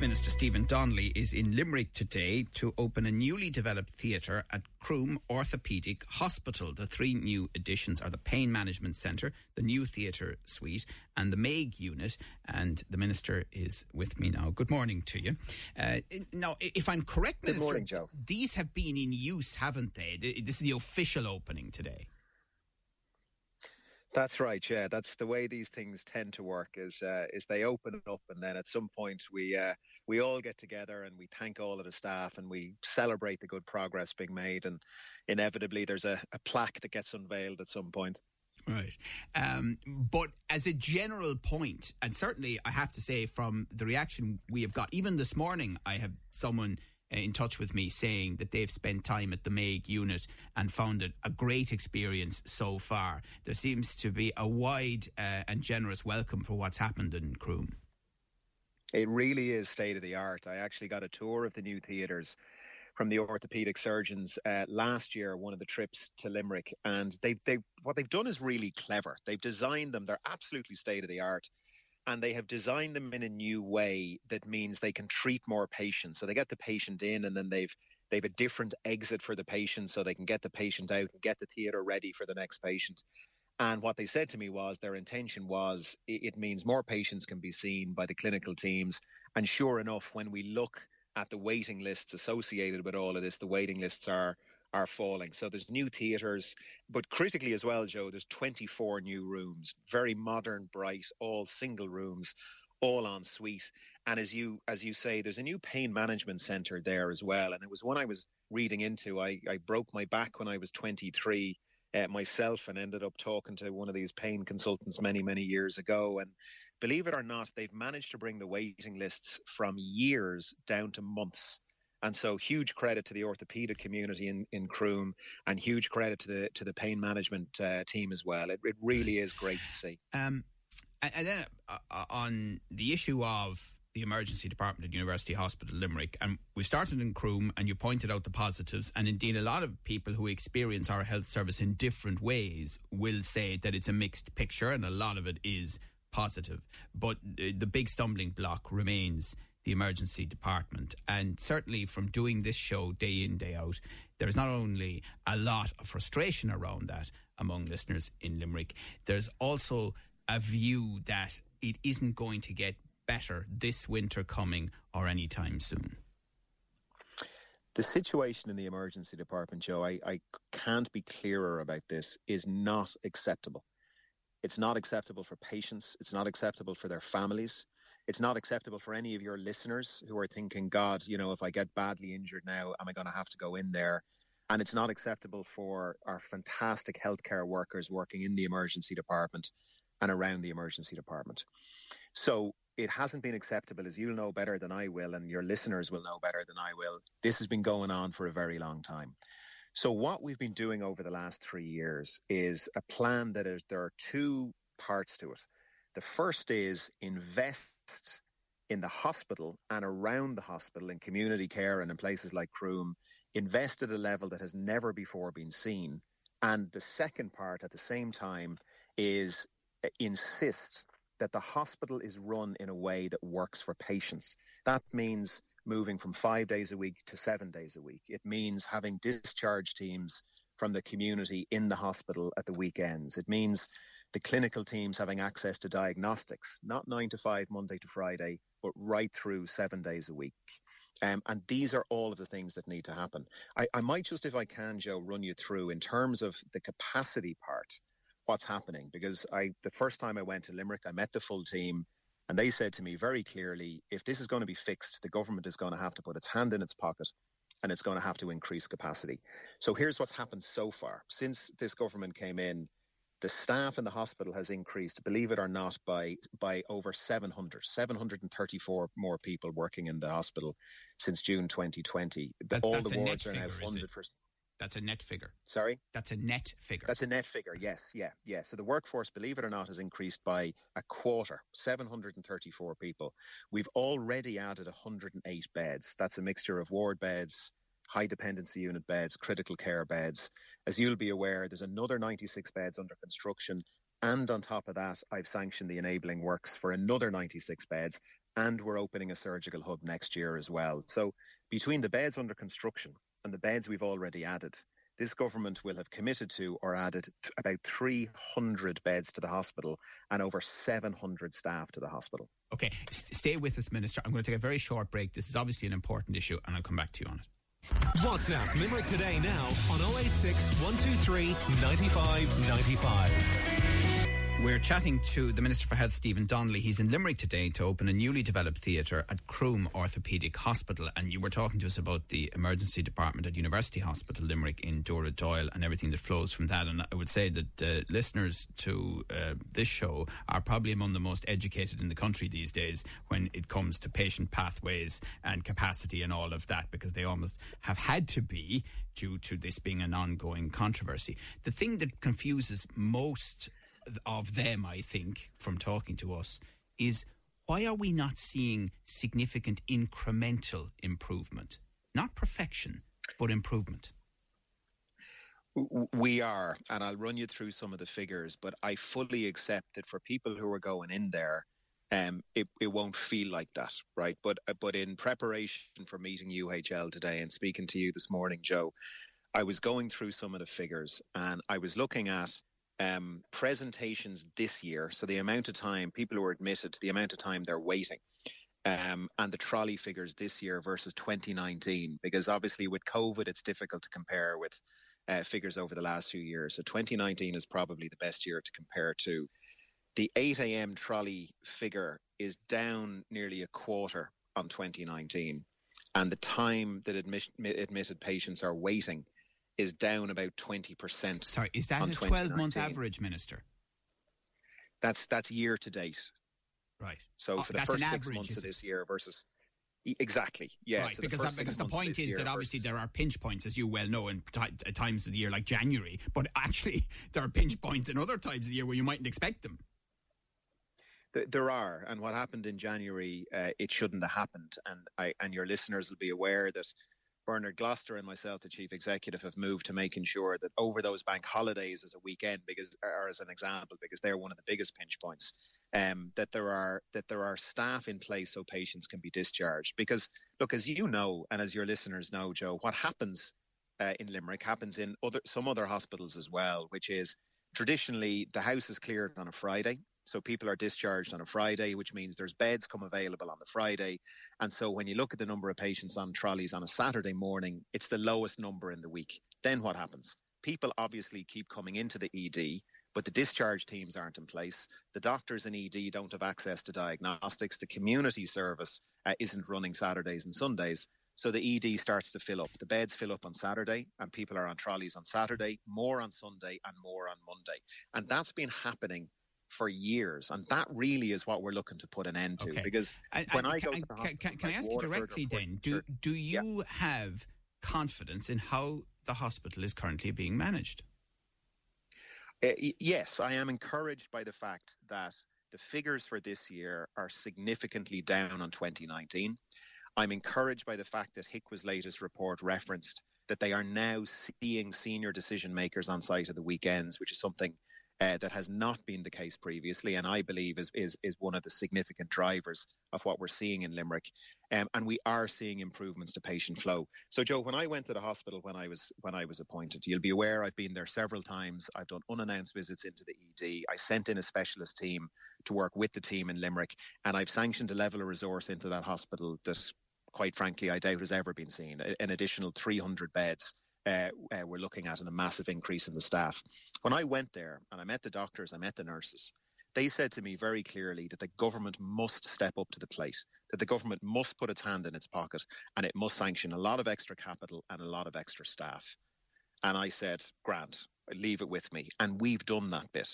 Minister, Stephen Donnelly, is in Limerick today to open a newly developed theatre at Croom Orthopaedic Hospital. The three new additions are the Pain Management Centre, the new theatre suite, and the MAIG unit. And the Minister is with me now. Good morning to you. Uh, now, if I'm correct, Good Minister, morning, Joe. these have been in use, haven't they? This is the official opening today. That's right. Yeah, that's the way these things tend to work. Is uh, is they open up, and then at some point we uh, we all get together and we thank all of the staff and we celebrate the good progress being made, and inevitably there's a, a plaque that gets unveiled at some point. Right. Um, but as a general point, and certainly I have to say from the reaction we have got, even this morning, I have someone in touch with me saying that they've spent time at the MAIG unit and found it a great experience so far. There seems to be a wide uh, and generous welcome for what's happened in Croom. It really is state of the art. I actually got a tour of the new theatres from the orthopedic surgeons uh, last year, one of the trips to Limerick, and they they what they've done is really clever. They've designed them; they're absolutely state of the art, and they have designed them in a new way that means they can treat more patients. So they get the patient in, and then they've they've a different exit for the patient, so they can get the patient out and get the theatre ready for the next patient. And what they said to me was their intention was it means more patients can be seen by the clinical teams. And sure enough, when we look at the waiting lists associated with all of this, the waiting lists are are falling. So there's new theatres, but critically as well, Joe, there's 24 new rooms, very modern, bright, all single rooms, all en suite. And as you as you say, there's a new pain management centre there as well. And it was one I was reading into. I, I broke my back when I was 23 uh, myself and ended up talking to one of these pain consultants many, many years ago. And believe it or not, they've managed to bring the waiting lists from years down to months. And so, huge credit to the orthopedic community in, in Croom, and huge credit to the to the pain management uh, team as well. It, it really is great to see. Um, and, and then uh, uh, on the issue of the emergency department at University Hospital Limerick, and we started in Croom, and you pointed out the positives, and indeed a lot of people who experience our health service in different ways will say that it's a mixed picture, and a lot of it is positive. But uh, the big stumbling block remains the emergency department, and certainly from doing this show day in day out, there is not only a lot of frustration around that among listeners in Limerick, there's also a view that it isn't going to get better this winter coming or anytime soon? The situation in the emergency department, Joe, I, I can't be clearer about this, is not acceptable. It's not acceptable for patients. It's not acceptable for their families. It's not acceptable for any of your listeners who are thinking, God, you know, if I get badly injured now, am I going to have to go in there? And it's not acceptable for our fantastic healthcare workers working in the emergency department and around the emergency department. So it hasn't been acceptable, as you'll know better than I will, and your listeners will know better than I will. This has been going on for a very long time. So what we've been doing over the last three years is a plan that is, there are two parts to it. The first is invest in the hospital and around the hospital in community care and in places like Croom, invest at a level that has never before been seen. And the second part at the same time is eh, insist that the hospital is run in a way that works for patients. That means moving from five days a week to seven days a week. It means having discharge teams from the community in the hospital at the weekends. It means the clinical teams having access to diagnostics, not nine to five, Monday to Friday, but right through seven days a week. Um, and these are all of the things that need to happen. I, I might just, if I can, Joe, run you through in terms of the capacity part what's happening because I the first time I went to Limerick, I met the full team and they said to me very clearly, if this is going to be fixed, the government is going to have to put its hand in its pocket and it's going to have to increase capacity. So here's what's happened so far. Since this government came in, the staff in the hospital has increased, believe it or not, by by over 700, 734 more people working in the hospital since June 2020. That, All that's the a wards net are now funded for That's a net figure. Sorry? That's a net figure. That's a net figure, yes, yeah, yeah. So the workforce, believe it or not, has increased by a quarter, 734 people. We've already added 108 beds. That's a mixture of ward beds, high dependency unit beds, critical care beds. As you'll be aware, there's another 96 beds under construction. And on top of that, I've sanctioned the enabling works for another 96 beds. And we're opening a surgical hub next year as well. So between the beds under construction and the beds we've already added, this government will have committed to or added about 300 beds to the hospital and over 700 staff to the hospital. Okay, S- stay with us, Minister. I'm going to take a very short break. This is obviously an important issue, and I'll come back to you on it. WhatsApp Limerick today now on 086 123 95 95. We're chatting to the Minister for Health, Stephen Donnelly. He's in Limerick today to open a newly developed theatre at Croom Orthopaedic Hospital. And you were talking to us about the emergency department at University Hospital Limerick in Dooradoyle and everything that flows from that. And I would say that uh, listeners to uh, this show are probably among the most educated in the country these days when it comes to patient pathways and capacity and all of that, because they almost have had to be due to this being an ongoing controversy. The thing that confuses most of them, I think, from talking to us, is why are we not seeing significant incremental improvement? Not perfection, but improvement. We are, and I'll run you through some of the figures, but I fully accept that for people who are going in there, um, it, it won't feel like that, right? But but in preparation for meeting UHL today and speaking to you this morning, Joe, I was going through some of the figures and I was looking at um, presentations this year. So the amount of time people who are admitted, the amount of time they're waiting, um, and the trolley figures this year versus 2019, because obviously with COVID, it's difficult to compare with uh, figures over the last few years. So 2019 is probably the best year to compare to. The 8 a.m. trolley figure is down nearly a quarter on 2019, and the time that admitted patients are waiting is down about 20%. Sorry, is that a 12 month average, Minister? That's that's year to date. Right. So oh, for the first six average, months of this year versus exactly, yeah. Right, so because that, because the point is that obviously there are pinch points, as you well know, in t- times of the year like January, but actually there are pinch points in other times of the year where you mightn't expect them. There are, and what happened in January, uh, it shouldn't have happened, and I and your listeners will be aware that Bernard Gloster and myself, the chief executive, have moved to making sure that over those bank holidays as a weekend, because or as an example, because they're one of the biggest pinch points, um, that there are that there are staff in place so patients can be discharged. Because look, as you know, and as your listeners know, Joe, what happens uh, in Limerick happens in other some other hospitals as well, which is traditionally the house is cleared on a Friday so people are discharged on a Friday, which means there's beds come available on the Friday. And so when you look at the number of patients on trolleys on a Saturday morning, it's the lowest number in the week. Then what happens? People obviously keep coming into the ED, but the discharge teams aren't in place. The doctors in ED don't have access to diagnostics. The community service uh, isn't running Saturdays and Sundays. So the ED starts to fill up. The beds fill up on Saturday, and people are on trolleys on Saturday, more on Sunday, and more on Monday. And that's been happening for years, and that really is what we're looking to put an end to. Okay. Because and, when and I go, can, can, can, can I ask you directly then? Do do you yeah. have confidence in how the hospital is currently being managed? Uh, yes, I am encouraged by the fact that the figures for this year are significantly down on 2019. I'm encouraged by the fact that HIQA's latest report referenced that they are now seeing senior decision makers on site at the weekends, which is something uh, that has not been the case previously, and I believe is is is one of the significant drivers of what we're seeing in Limerick. Um, and we are seeing improvements to patient flow. So, Joe, when I went to the hospital when I was when I was appointed, you'll be aware I've been there several times. I've done unannounced visits into the ED. I sent in a specialist team to work with the team in Limerick, and I've sanctioned a level of resource into that hospital that, quite frankly, I doubt has ever been seen. An additional 300 beds uh, uh, we're looking at and a massive increase in the staff. When I went there and I met the doctors, I met the nurses, they said to me very clearly that the government must step up to the plate, that the government must put its hand in its pocket and it must sanction a lot of extra capital and a lot of extra staff. And I said, Grant, leave it with me. And we've done that bit.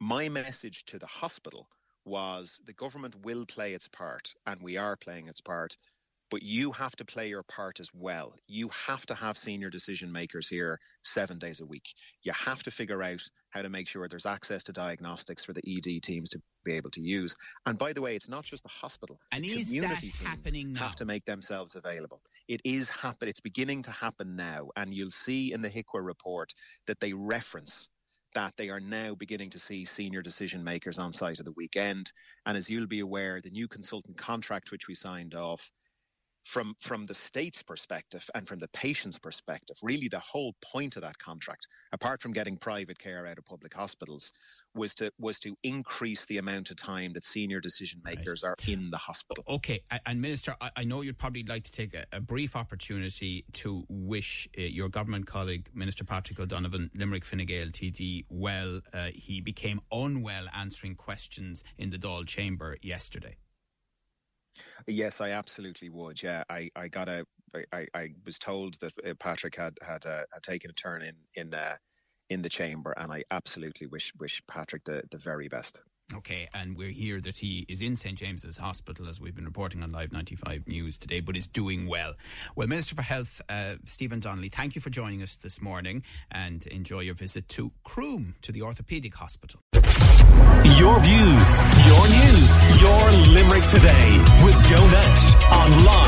My message to the hospital was the government will play its part, and we are playing its part, but you have to play your part as well. You have to have senior decision makers here seven days a week. You have to figure out how to make sure there's access to diagnostics for the ED teams to be able to use. And by the way, it's not just the hospital. And the is community that teams happening now? Have to make themselves available. It is happen. It's beginning to happen now, and you'll see in the HIQA report that they reference that they are now beginning to see senior decision makers on site at the weekend. And as you'll be aware, the new consultant contract which we signed off from from the state's perspective and from the patient's perspective, really the whole point of that contract, apart from getting private care out of public hospitals, was to was to increase the amount of time that senior decision makers right. are in the hospital. Okay, and Minister, I know you'd probably like to take a, brief opportunity to wish uh, your government colleague, Minister Patrick O'Donovan, Limerick Fine Gael TD, well. Uh, he became unwell answering questions in the Dáil chamber yesterday. Yes, I absolutely would. Yeah, I, I got a, I, I was told that uh, Patrick had had, uh, had taken a turn in in uh, in the chamber, and I absolutely wish wish Patrick the, the very best. Okay, and we're here that he is in St James's Hospital, as we've been reporting on Live 95 News today, but is doing well. Well, Minister for Health, uh, Stephen Donnelly, thank you for joining us this morning and enjoy your visit to Croom, to the Orthopaedic Hospital. Your views, your news, your Limerick today with Joe Nash on Live.